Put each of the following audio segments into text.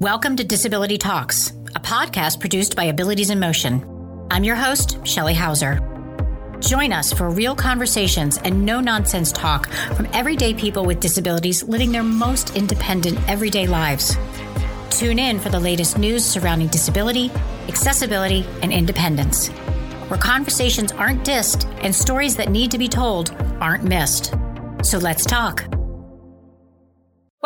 Welcome to Disability Talks, a podcast produced by Abilities in Motion. I'm your host, Shelly Hauser. Join us for real conversations and no nonsense talk from everyday people with disabilities living their most independent everyday lives. Tune in for the latest news surrounding disability, accessibility, and independence, where conversations aren't dissed and stories that need to be told aren't missed. So let's talk.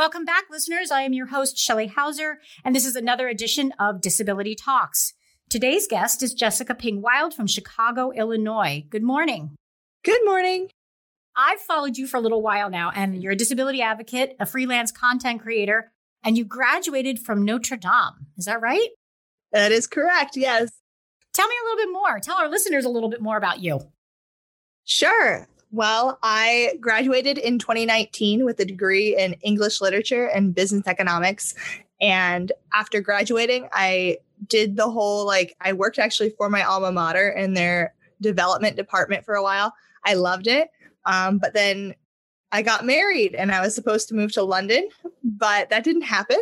Welcome back, listeners. I am your host, Shelly Hauser, and this is another edition of Disability Talks. Today's guest is Jessica Ping-Wild from Chicago, Illinois. Good morning. Good morning. I've followed you for a little while now, and you're a disability advocate, a freelance content creator, and you graduated from Notre Dame. Is that right? That is correct. Yes. Tell me a little bit more. Tell our listeners a little bit more about you. Sure. Well, I graduated in 2019 with a degree in English literature and business economics. And after graduating, I did the whole like, I worked actually for my alma mater in their development department for a while. I loved it. Um, but then I got married and I was supposed to move to London, but that didn't happen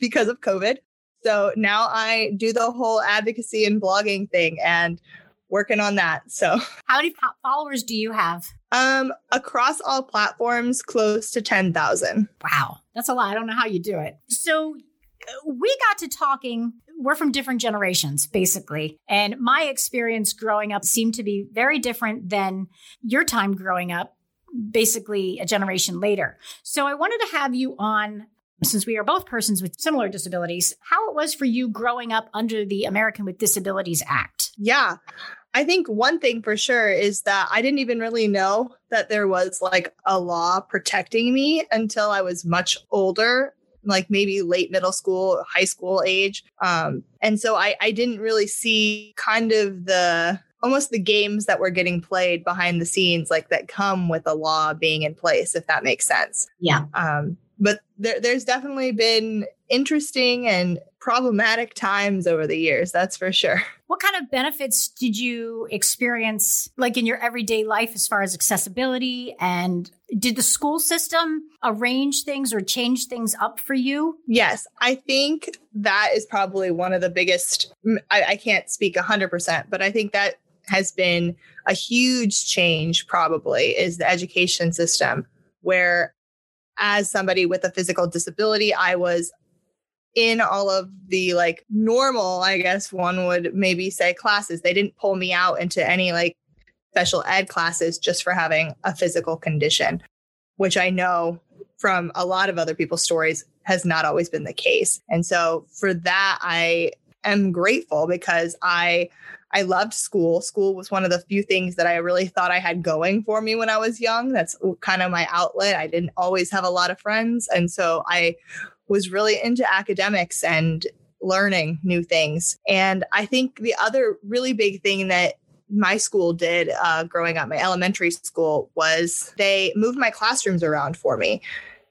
because of COVID. So now I do the whole advocacy and blogging thing and working on that. So, how many followers do you have? Um, across all platforms, close to 10,000. Wow. That's a lot. I don't know how you do it. So, we got to talking. We're from different generations, basically. And my experience growing up seemed to be very different than your time growing up, basically a generation later. So I wanted to have you on since we are both persons with similar disabilities, how it was for you growing up under the American with Disabilities Act. Yeah. I think one thing for sure is that I didn't even really know that there was like a law protecting me until I was much older, like maybe late middle school, high school age. Um, and so I, I didn't really see kind of the almost the games that were getting played behind the scenes, like that come with a law being in place, if that makes sense. Yeah. Um, but there, there's definitely been interesting and problematic times over the years, that's for sure. What kind of benefits did you experience, like in your everyday life, as far as accessibility? And did the school system arrange things or change things up for you? Yes, I think that is probably one of the biggest. I, I can't speak 100%, but I think that has been a huge change, probably, is the education system, where as somebody with a physical disability, I was in all of the like normal, I guess one would maybe say classes. They didn't pull me out into any like special ed classes just for having a physical condition, which I know from a lot of other people's stories has not always been the case. And so for that, I am grateful because I I loved school. School was one of the few things that I really thought I had going for me when I was young. That's kind of my outlet. I didn't always have a lot of friends. And so I was really into academics and learning new things. And I think the other really big thing that my school did uh, growing up, my elementary school, was they moved my classrooms around for me.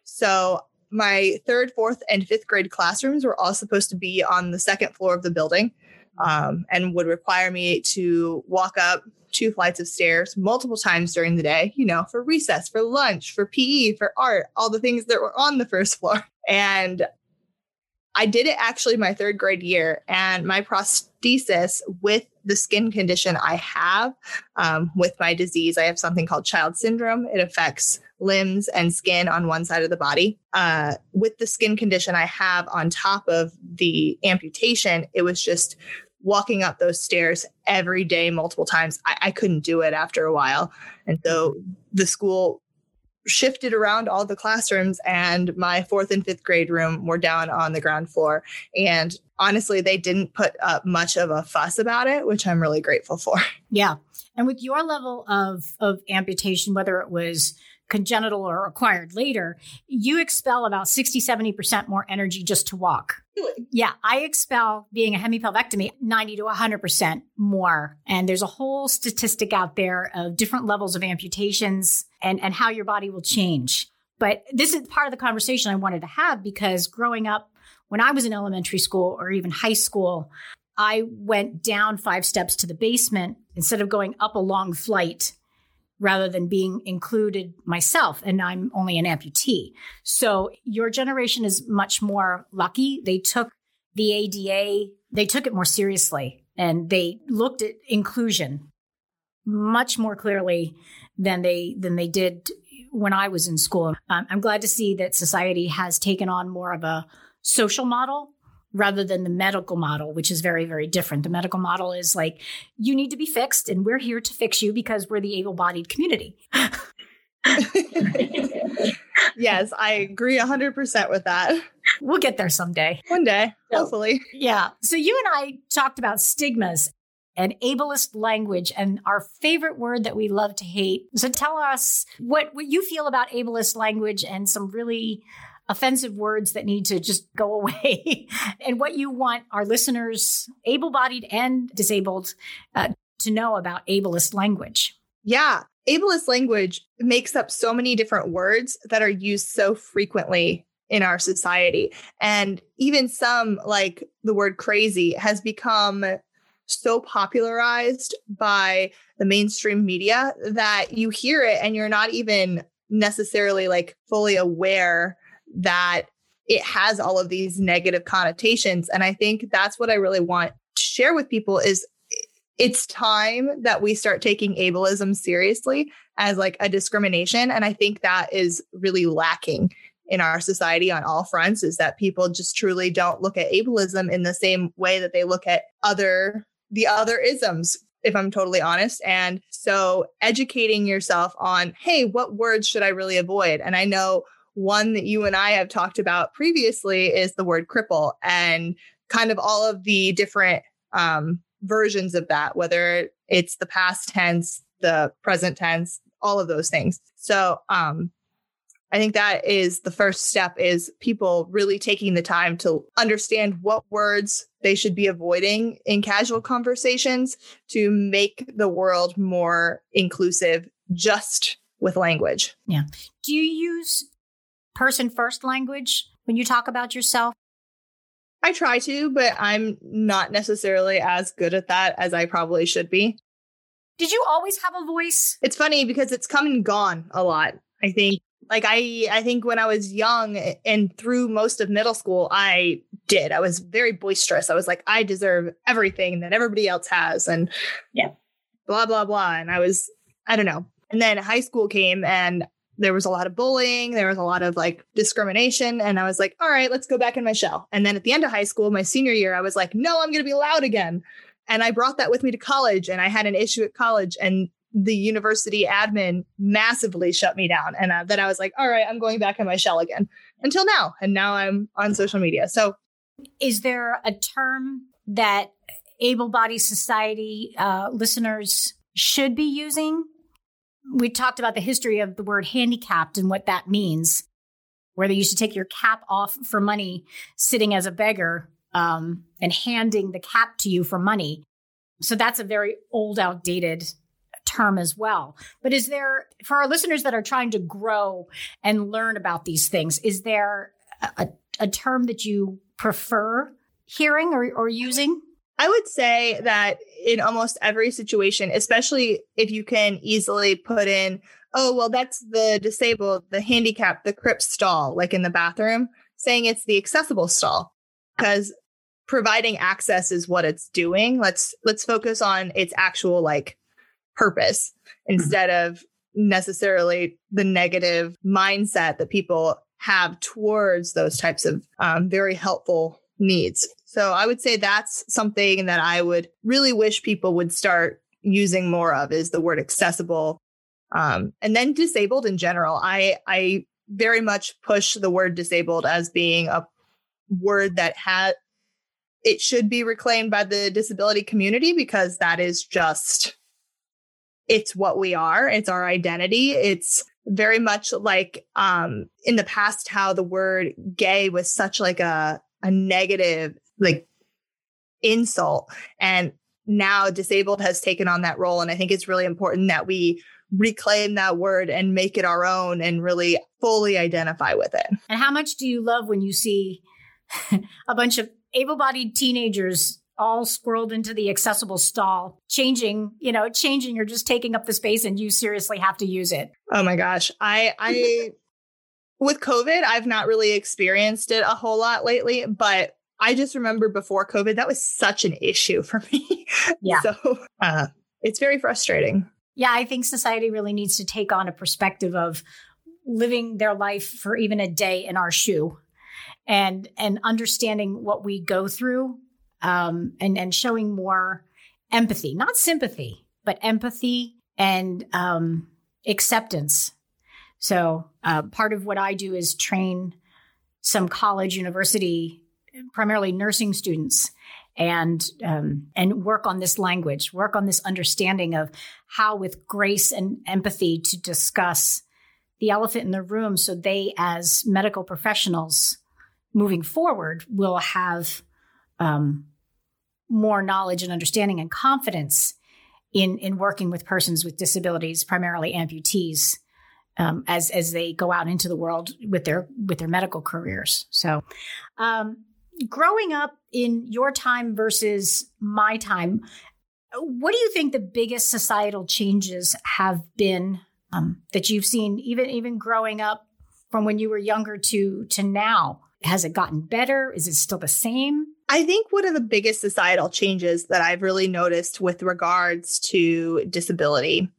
So my third, fourth, and fifth grade classrooms were all supposed to be on the second floor of the building um, and would require me to walk up two flights of stairs multiple times during the day, you know, for recess, for lunch, for PE, for art, all the things that were on the first floor. And I did it actually my third grade year, and my prosthesis with the skin condition I have um, with my disease, I have something called CHILD syndrome. It affects limbs and skin on one side of the body. Uh, with the skin condition I have on top of the amputation, it was just walking up those stairs every day, multiple times. I, I couldn't do it after a while. And so the school shifted around all the classrooms and my fourth and fifth grade room were down on the ground floor. And honestly they didn't put up much of a fuss about it which i'm really grateful for. Yeah. And with your level of of amputation whether it was congenital or acquired later, you expel about 60, 70% more energy just to walk. Really? Yeah, I expel being a hemipelvectomy 90 to 100% more. And there's a whole statistic out there of different levels of amputations and, and how your body will change. But this is part of the conversation I wanted to have because growing up, when I was in elementary school or even high school, I went down five steps to the basement instead of going up a long flight rather than being included myself. And I'm only an amputee. So your generation is much more lucky. They took the ADA, they took it more seriously and they looked at inclusion much more clearly than they than they did when I was in school. Um, I'm glad to see that society has taken on more of a social model rather than the medical model, which is very, very different. The medical model is like, you need to be fixed, and we're here to fix you because we're the able bodied community. yes, I agree 100% with that. We'll get there someday. One day, so, hopefully. Yeah. So you and I talked about stigmas and ableist language and our favorite word that we love to hate. So tell us what, what you feel about ableist language and some really offensive words that need to just go away and what you want our listeners, able bodied and disabled, uh, to know about ableist language. Yeah. Ableist language makes up so many different words that are used so frequently in our society. And even some, like the word crazy, has become so popularized by the mainstream media that you hear it and you're not even necessarily like fully aware that it has all of these negative connotations and i think that's what i really want to share with people is it's time that we start taking ableism seriously as like a discrimination and i think that is really lacking in our society on all fronts is that people just truly don't look at ableism in the same way that they look at other the other isms if I'm totally honest. And so educating yourself on, hey, what words should I really avoid? And I know one that you and I have talked about previously is the word cripple and kind of all of the different um, versions of that, whether it's the past tense, the present tense, all of those things. So um, I think that is the first step is people really taking the time to understand what words they should be avoiding in casual conversations to make the world more inclusive just with language. Yeah. Do you use person first language when you talk about yourself? I try to, but I'm not necessarily as good at that as I probably should be. Did you always have a voice? It's funny because it's come and gone a lot. I think like I I think when I was young and through most of middle school I did. I was very boisterous. I was like I deserve everything that everybody else has and yeah. blah blah blah and I was I don't know. And then high school came and there was a lot of bullying, there was a lot of like discrimination. And I was like, all right, let's go back in my shell. And then at the end of high school, my senior year, I was like, no, I'm going to be loud again. And I brought that with me to college and I had an issue at college and the university admin massively shut me down. And uh, then I was like, all right, I'm going back in my shell again until now. And now I'm on social media. So, is there a term that able bodied society uh, listeners should be using we talked about the history of the word handicapped and what that means, where they used to take your cap off for money, sitting as a beggar um, and handing the cap to you for money. So that's a very old, outdated term as well. But is there, for our listeners that are trying to grow and learn about these things, is there a, a term that you prefer hearing or, or using? I would say that in almost every situation, especially if you can easily put in, oh, well, that's the disabled, the handicap, the crip stall, like in the bathroom, saying it's the accessible stall because providing access is what it's doing. Let's let's focus on its actual like purpose mm-hmm. instead of necessarily the negative mindset that people have towards those types of um, very helpful needs. So I would say that's something that I would really wish people would start using more of is the word accessible. Um, and then disabled in general. I I very much push the word disabled as being a word that had it should be reclaimed by the disability community because that is just it's what we are it's our identity it's very much like um in the past how the word gay was such like a a negative like insult. And now disabled has taken on that role. And I think it's really important that we reclaim that word and make it our own and really fully identify with it. And how much do you love when you see a bunch of able bodied teenagers all squirreled into the accessible stall, changing, you know, changing or just taking up the space and you seriously have to use it? Oh my gosh. I, I, with COVID, I've not really experienced it a whole lot lately, but I just remember before COVID, that was such an issue for me. Yeah. so uh, it's very frustrating. Yeah, I think society really needs to take on a perspective of living their life for even a day in our shoe and and understanding what we go through um, and and showing more empathy, not sympathy, but empathy and um, acceptance. So uh, part of what I do is train some college, university, primarily nursing students, and um, and work on this language, work on this understanding of how, with grace and empathy, to discuss the elephant in the room, so they, as medical professionals, moving forward, will have um, more knowledge and understanding and confidence in in working with persons with disabilities, primarily amputees, um, as as they go out into the world with their with their medical careers. So, um, growing up in your time versus my time, what do you think the biggest societal changes have been um, that you've seen, even even growing up from when you were younger to to now? Has it gotten better? Is it still the same? I think one of the biggest societal changes that I've really noticed with regards to disability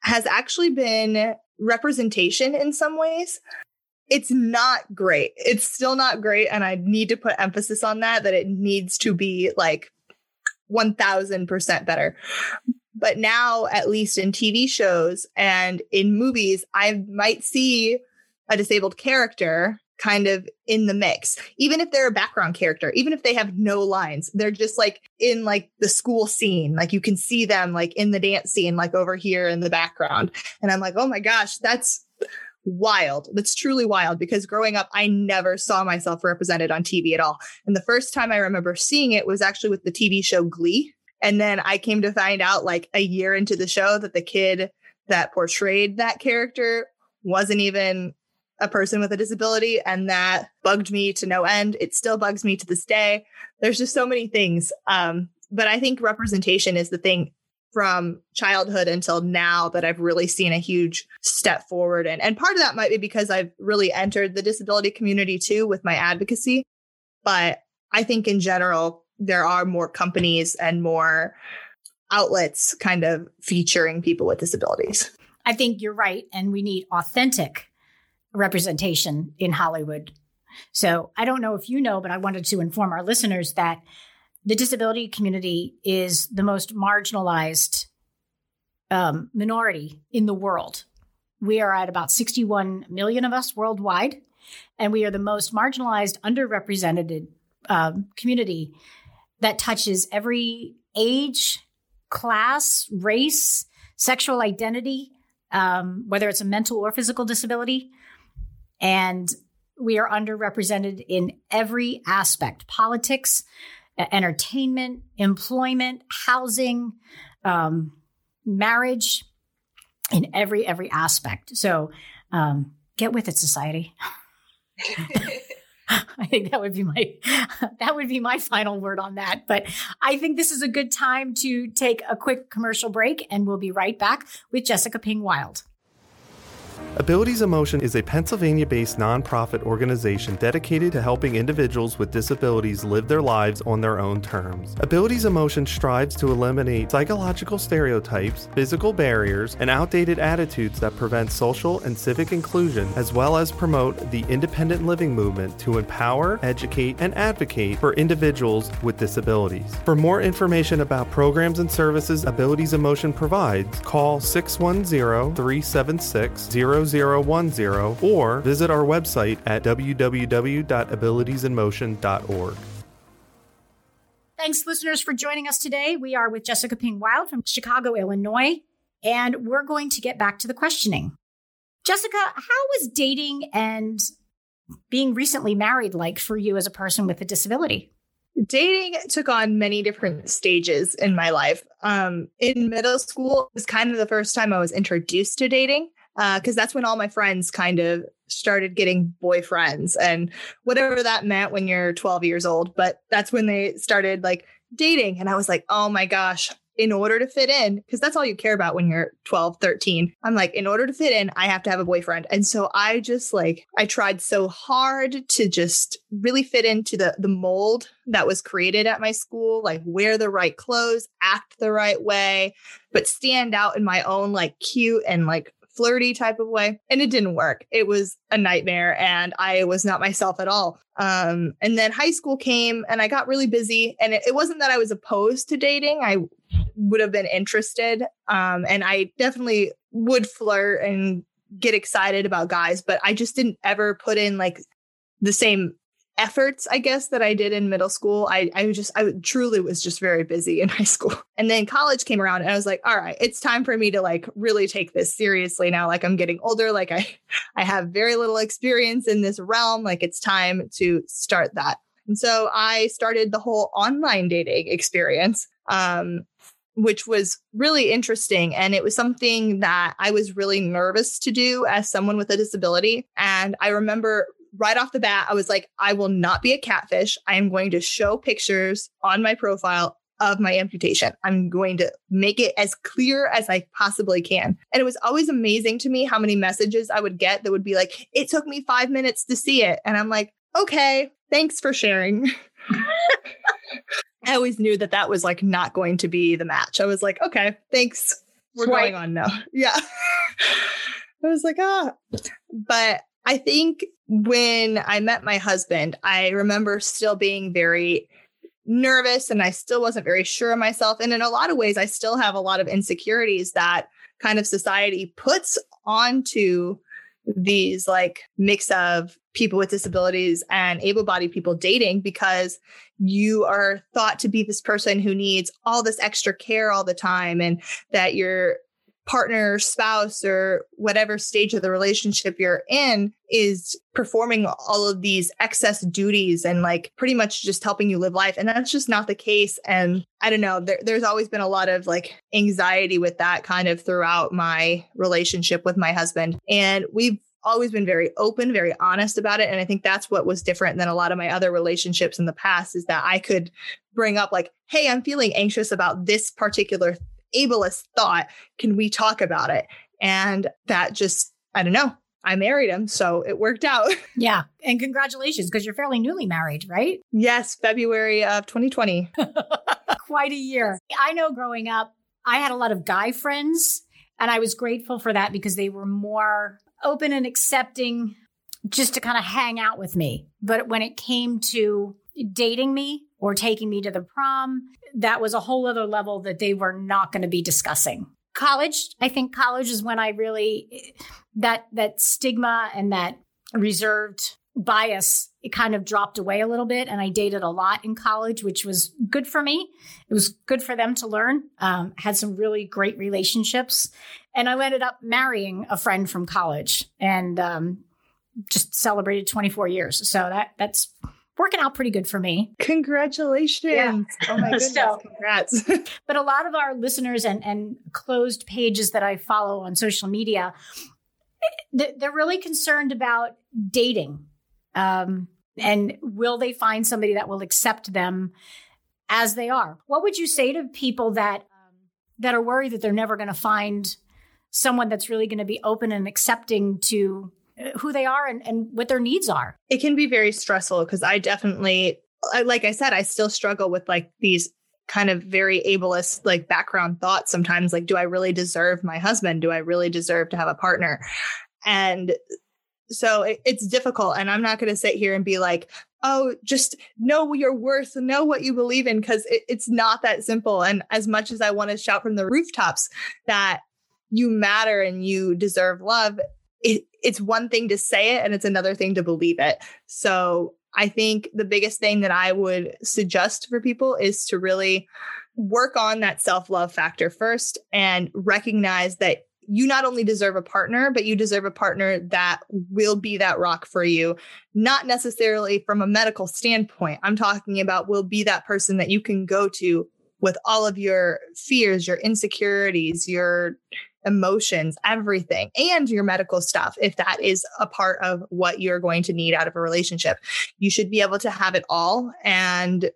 has actually been representation in some ways. It's not great. It's still not great. And I need to put emphasis on that, that it needs to be like 1000% better. But now, at least in TV shows and in movies, I might see a disabled character kind of in the mix. Even if they're a background character even if they have no lines they're just like in like the school scene. Like you can see them like in the dance scene like over here in the background. And i'm like oh my gosh that's wild. That's truly wild. Because growing up i never saw myself represented on tv at all. And the first time i remember seeing it was actually with the tv show glee. And then i came to find out like a year into the show that the kid that portrayed that character wasn't even a person with a disability and that bugged me to no end. It still bugs me to this day. There's just so many things um, but i think representation is the thing from childhood until now that i've really seen a huge step forward and and part of that might be because i've really entered the disability community too with my advocacy but i think in general there are more companies and more outlets kind of featuring people with disabilities. I think you're right. And we need authentic representation in Hollywood. So I don't know if you know, but I wanted to inform our listeners that the disability community is the most marginalized um, minority in the world. We are at about 61 million of us worldwide, and we are the most marginalized, underrepresented um, community that touches every age, class, race, sexual identity, um, whether it's a mental or physical disability. And we are underrepresented in every aspect politics, entertainment, employment, housing, um, marriage, in every every aspect. So um, get with it, society. I think that would be my that would be my final word on that. But I think this is a good time to take a quick commercial break, and we'll be right back with Jessica Ping-Wild. Abilities in Motion is a Pennsylvania based nonprofit organization dedicated to helping individuals with disabilities live their lives on their own terms. Abilities in Motion strives to eliminate psychological stereotypes, physical barriers, and outdated attitudes that prevent social and civic inclusion, as well as promote the independent living movement to empower, educate, and advocate for individuals with disabilities. For more information about programs and services Abilities in Motion provides, call 610 376 0010 or visit our website at www.abilitiesinmotion.org. Thanks, listeners, for joining us today. We are with Jessica Ping-Wild from Chicago, Illinois, and we're going to get back to the questioning. Jessica, how was dating and being recently married like for you as a person with a disability? dating took on many different stages in my life. Um, in middle school was kind of the first time I was introduced to dating because uh, that's when all my friends kind of started getting boyfriends and whatever that meant when you're 12 years old. But that's when they started like dating. And I was like, oh my gosh, in order to fit in, because that's all you care about when you're 12, 13. I'm like, in order to fit in, I have to have a boyfriend. And so I just like, I tried so hard to just really fit into the, the mold that was created at my school, like wear the right clothes, act the right way, but stand out in my own like cute and like flirty type of way. And it didn't work. It was a nightmare and I was not myself at all. Um, and then high school came and I got really busy. And it, it wasn't that I was opposed to dating. I would have been interested. Um, and I definitely would flirt and get excited about guys, but I just didn't ever put in like the same efforts, I guess, that I did in middle school. I, I just, I truly was just very busy in high school. And then college came around and I was like, all right, it's time for me to like really take this seriously now. Like I'm getting older. Like I, I have very little experience in this realm. Like it's time to start that. And so I started the whole online dating experience. Um, which was really interesting. And it was something that I was really nervous to do as someone with a disability. And I remember right off the bat, I was like, I will not be a catfish. I am going to show pictures on my profile of my amputation. I'm going to make it as clear as I possibly can. And it was always amazing to me how many messages I would get that would be like, it took me five minutes to see it. And I'm like, okay, thanks for sharing. I always knew that that was like not going to be the match. I was like, okay, thanks. We're Swipe. going on now. Yeah. I was like, ah. But I think when I met my husband, I remember still being very nervous and I still wasn't very sure of myself. And in a lot of ways, I still have a lot of insecurities that kind of society puts onto these like mix of people with disabilities and able-bodied people dating because you are thought to be this person who needs all this extra care all the time and that you're partner, spouse, or whatever stage of the relationship you're in is performing all of these excess duties and like pretty much just helping you live life. And that's just not the case. And I don't know, there, there's always been a lot of like anxiety with that kind of throughout my relationship with my husband. And we've always been very open, very honest about it. And I think that's what was different than a lot of my other relationships in the past is that I could bring up like, hey, I'm feeling anxious about this particular ableist thought. Can we talk about it? And that just, I don't know. I married him, so it worked out. Yeah. And congratulations, because you're fairly newly married, right? Yes, February of 2020. Quite a year. I know growing up, I had a lot of guy friends, and I was grateful for that because they were more open and accepting just to kind of hang out with me. But when it came to dating me or taking me to the prom, that was a whole other level that they were not going to be discussing. College, I think college is when I really that that stigma and that reserved bias it kind of dropped away a little bit and i dated a lot in college which was good for me. It was good for them to learn. Um, had some really great relationships and i ended up marrying a friend from college and um, just celebrated 24 years. So that that's working out pretty good for me. Congratulations. Yeah. Oh my goodness. so, Congrats. but a lot of our listeners and, and closed pages that I follow on social media, they're really concerned about dating. Um, and will they find somebody that will accept them as they are? What would you say to people that um, that are worried that they're never going to find someone that's really going to be open and accepting to who they are and, and what their needs are. It can be very stressful because I definitely, like I said, I still struggle with like these kind of very ableist like background thoughts sometimes like do i really deserve my husband? Do i really deserve to have a partner? And so it, it's difficult and i'm not going to sit here and be like oh just know your worth know what you believe in because it, it's not that simple. And as much as i want to shout from the rooftops that you matter and you deserve love it, it's one thing to say it and it's another thing to believe it. So I think the biggest thing that I would suggest for people is to really work on that self love factor first and recognize that you not only deserve a partner, but you deserve a partner that will be that rock for you, not necessarily from a medical standpoint. I'm talking about will be that person that you can go to with all of your fears, your insecurities, your emotions, everything, and your medical stuff, if that is a part of what you're going to need out of a relationship. You should be able to have it all and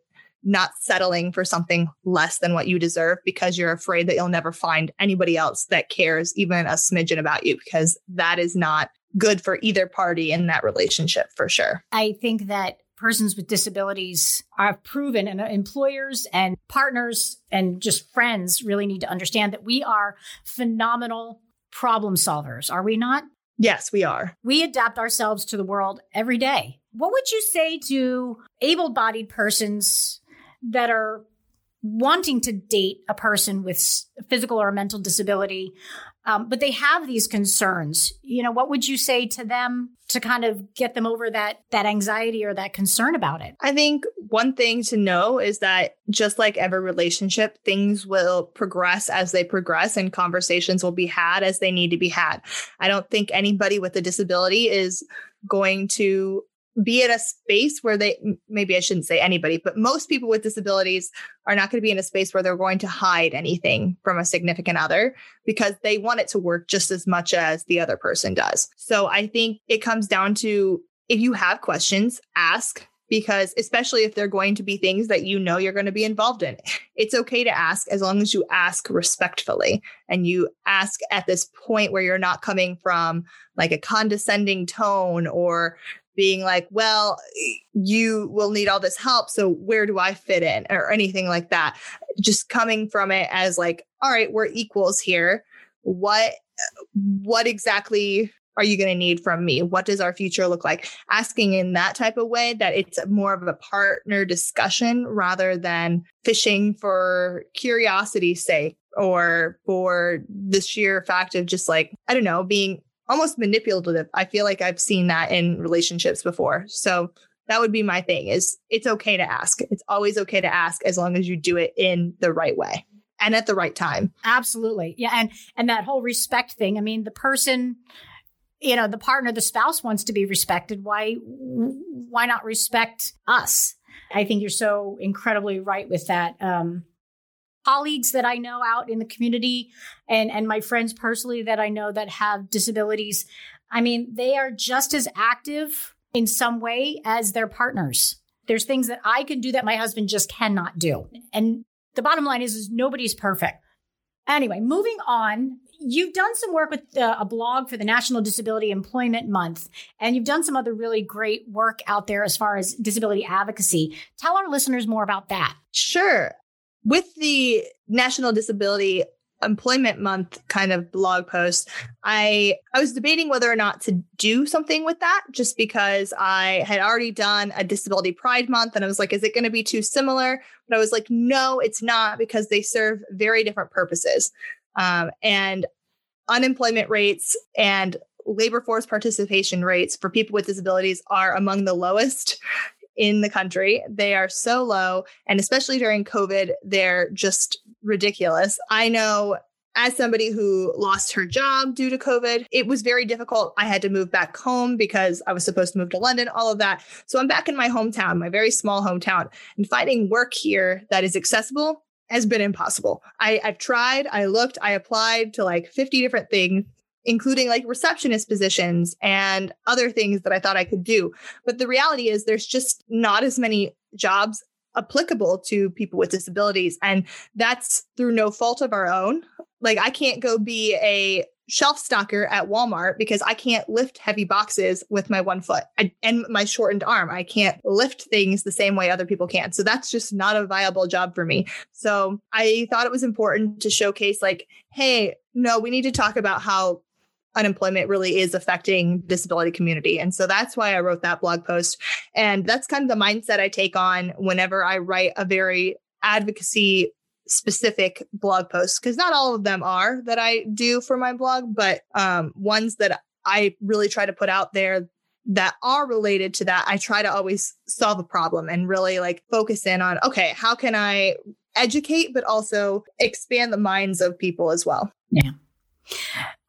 not settling for something less than what you deserve because you're afraid that you'll never find anybody else that cares even a smidgen about you because that is not good for either party in that relationship for sure. I think that persons with disabilities are proven and employers and partners and just friends really need to understand that we are phenomenal problem solvers, are we not? Yes, we are. We adapt ourselves to the world every day. What would you say to able bodied persons that are wanting to date a person with physical or mental disability, um, but they have these concerns? You know, what would you say to them to kind of get them over that that anxiety or that concern about it? I think one thing to know is that just like every relationship, things will progress as they progress and conversations will be had as they need to be had. I don't think anybody with a disability is going to be in a space where they maybe I shouldn't say anybody, but most people with disabilities are not going to be in a space where they're going to hide anything from a significant other because they want it to work just as much as the other person does. So I think it comes down to if you have questions, ask because especially if they're going to be things that you know you're going to be involved in. It's okay to ask as long as you ask respectfully and you ask at this point where you're not coming from like a condescending tone or being like, well, you will need all this help. So where do I fit in or anything like that? Just coming from it as like, all right, we're equals here. What, what exactly are you going to need from me? What does our future look like? Asking in that type of way that it's more of a partner discussion rather than fishing for curiosity's sake or for the sheer fact of just like, I don't know, being almost manipulative. I feel like I've seen that in relationships before. So that would be my thing is it's okay to ask. It's always okay to ask as long as you do it in the right way and at the right time. Absolutely. Yeah, and and that whole respect thing. I mean, the person you know, the partner, the spouse wants to be respected. Why why not respect us? I think you're so incredibly right with that. Um colleagues that I know out in the community and, and my friends personally that I know that have disabilities, I mean, they are just as active in some way as their partners. There's things that I can do that my husband just cannot do. And the bottom line is, is nobody's perfect. Anyway, moving on, you've done some work with a blog for the National Disability Employment Month, and you've done some other really great work out there as far as disability advocacy. Tell our listeners more about that. Sure with the National Disability Employment Month kind of blog post, I I was debating whether or not to do something with that just because I had already done a Disability Pride Month and I was like, is it going to be too similar? But I was like, no, it's not because they serve very different purposes. Um, and unemployment rates and labor force participation rates for people with disabilities are among the lowest in the country. They are so low. And especially during COVID, they're just ridiculous. I know as somebody who lost her job due to COVID, it was very difficult. I had to move back home because I was supposed to move to London, all of that. So I'm back in my hometown, my very small hometown, and finding work here that is accessible has been impossible. I, I've tried, I looked, I applied to like 50 different things including like receptionist positions and other things that I thought I could do. But the reality is, there's just not as many jobs applicable to people with disabilities. And that's through no fault of our own. Like, I can't go be a shelf stocker at Walmart because I can't lift heavy boxes with my one foot I, and my shortened arm. I can't lift things the same way other people can. So that's just not a viable job for me. So I thought it was important to showcase, like, hey, no, we need to talk about how unemployment really is affecting disability community. And so that's why i wrote that blog post. And that's kind of the mindset i take on whenever i write a very advocacy specific blog posts because not all of them are that i do for my blog but um, ones that i really try to put out there that are related to that i try to always solve a problem and really like focus in on okay how can i educate but also expand the minds of people as well. Yeah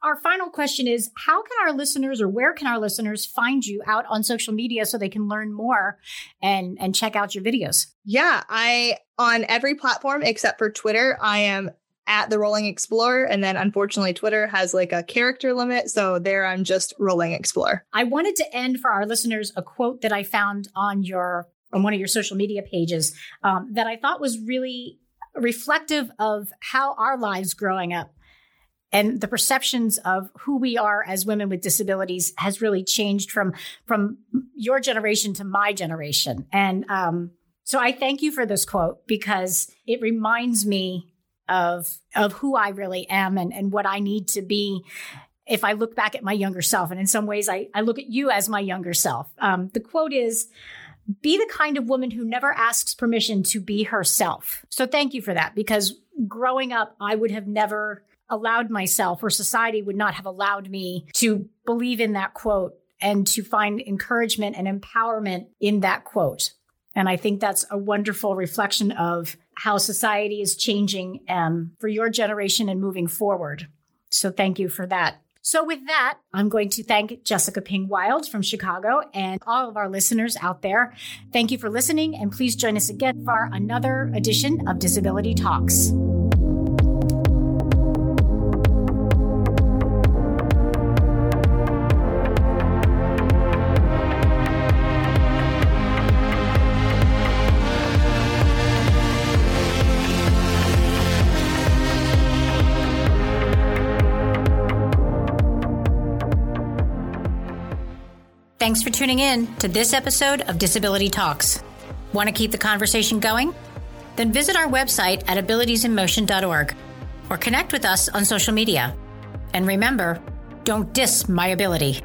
our final question is How can our listeners or where can our listeners find you out on social media so they can learn more and, and check out your videos? Yeah, I, on every platform except for Twitter, I am at the Rolling Explorer. And then unfortunately, Twitter has like a character limit. So there I'm just Rolling Explorer. I wanted to end for our listeners a quote that I found on your on one of your social media pages um, that I thought was really reflective of how our lives growing up and the perceptions of who we are as women with disabilities has really changed from from your generation to my generation. And um, so i thank you for this quote because it reminds me of of who i really am and, and what i need to be if i look back at my younger self. And in some ways i, I look at you as my younger self. Um, the quote is be the kind of woman who never asks permission to be herself. So thank you for that because growing up i would have never allowed myself or society would not have allowed me to believe in that quote and to find encouragement and empowerment in that quote. And I think that's a wonderful reflection of how society is changing um, for your generation and moving forward. So thank you for that. So with that, I'm going to thank Jessica Ping-Wild from Chicago and all of our listeners out there. Thank you for listening and please join us again for another edition of Disability Talks. Thanks for tuning in to this episode of Disability Talks. Want to keep the conversation going? Then visit our website at abilitiesinmotion.org or connect with us on social media. And remember, don't diss my ability.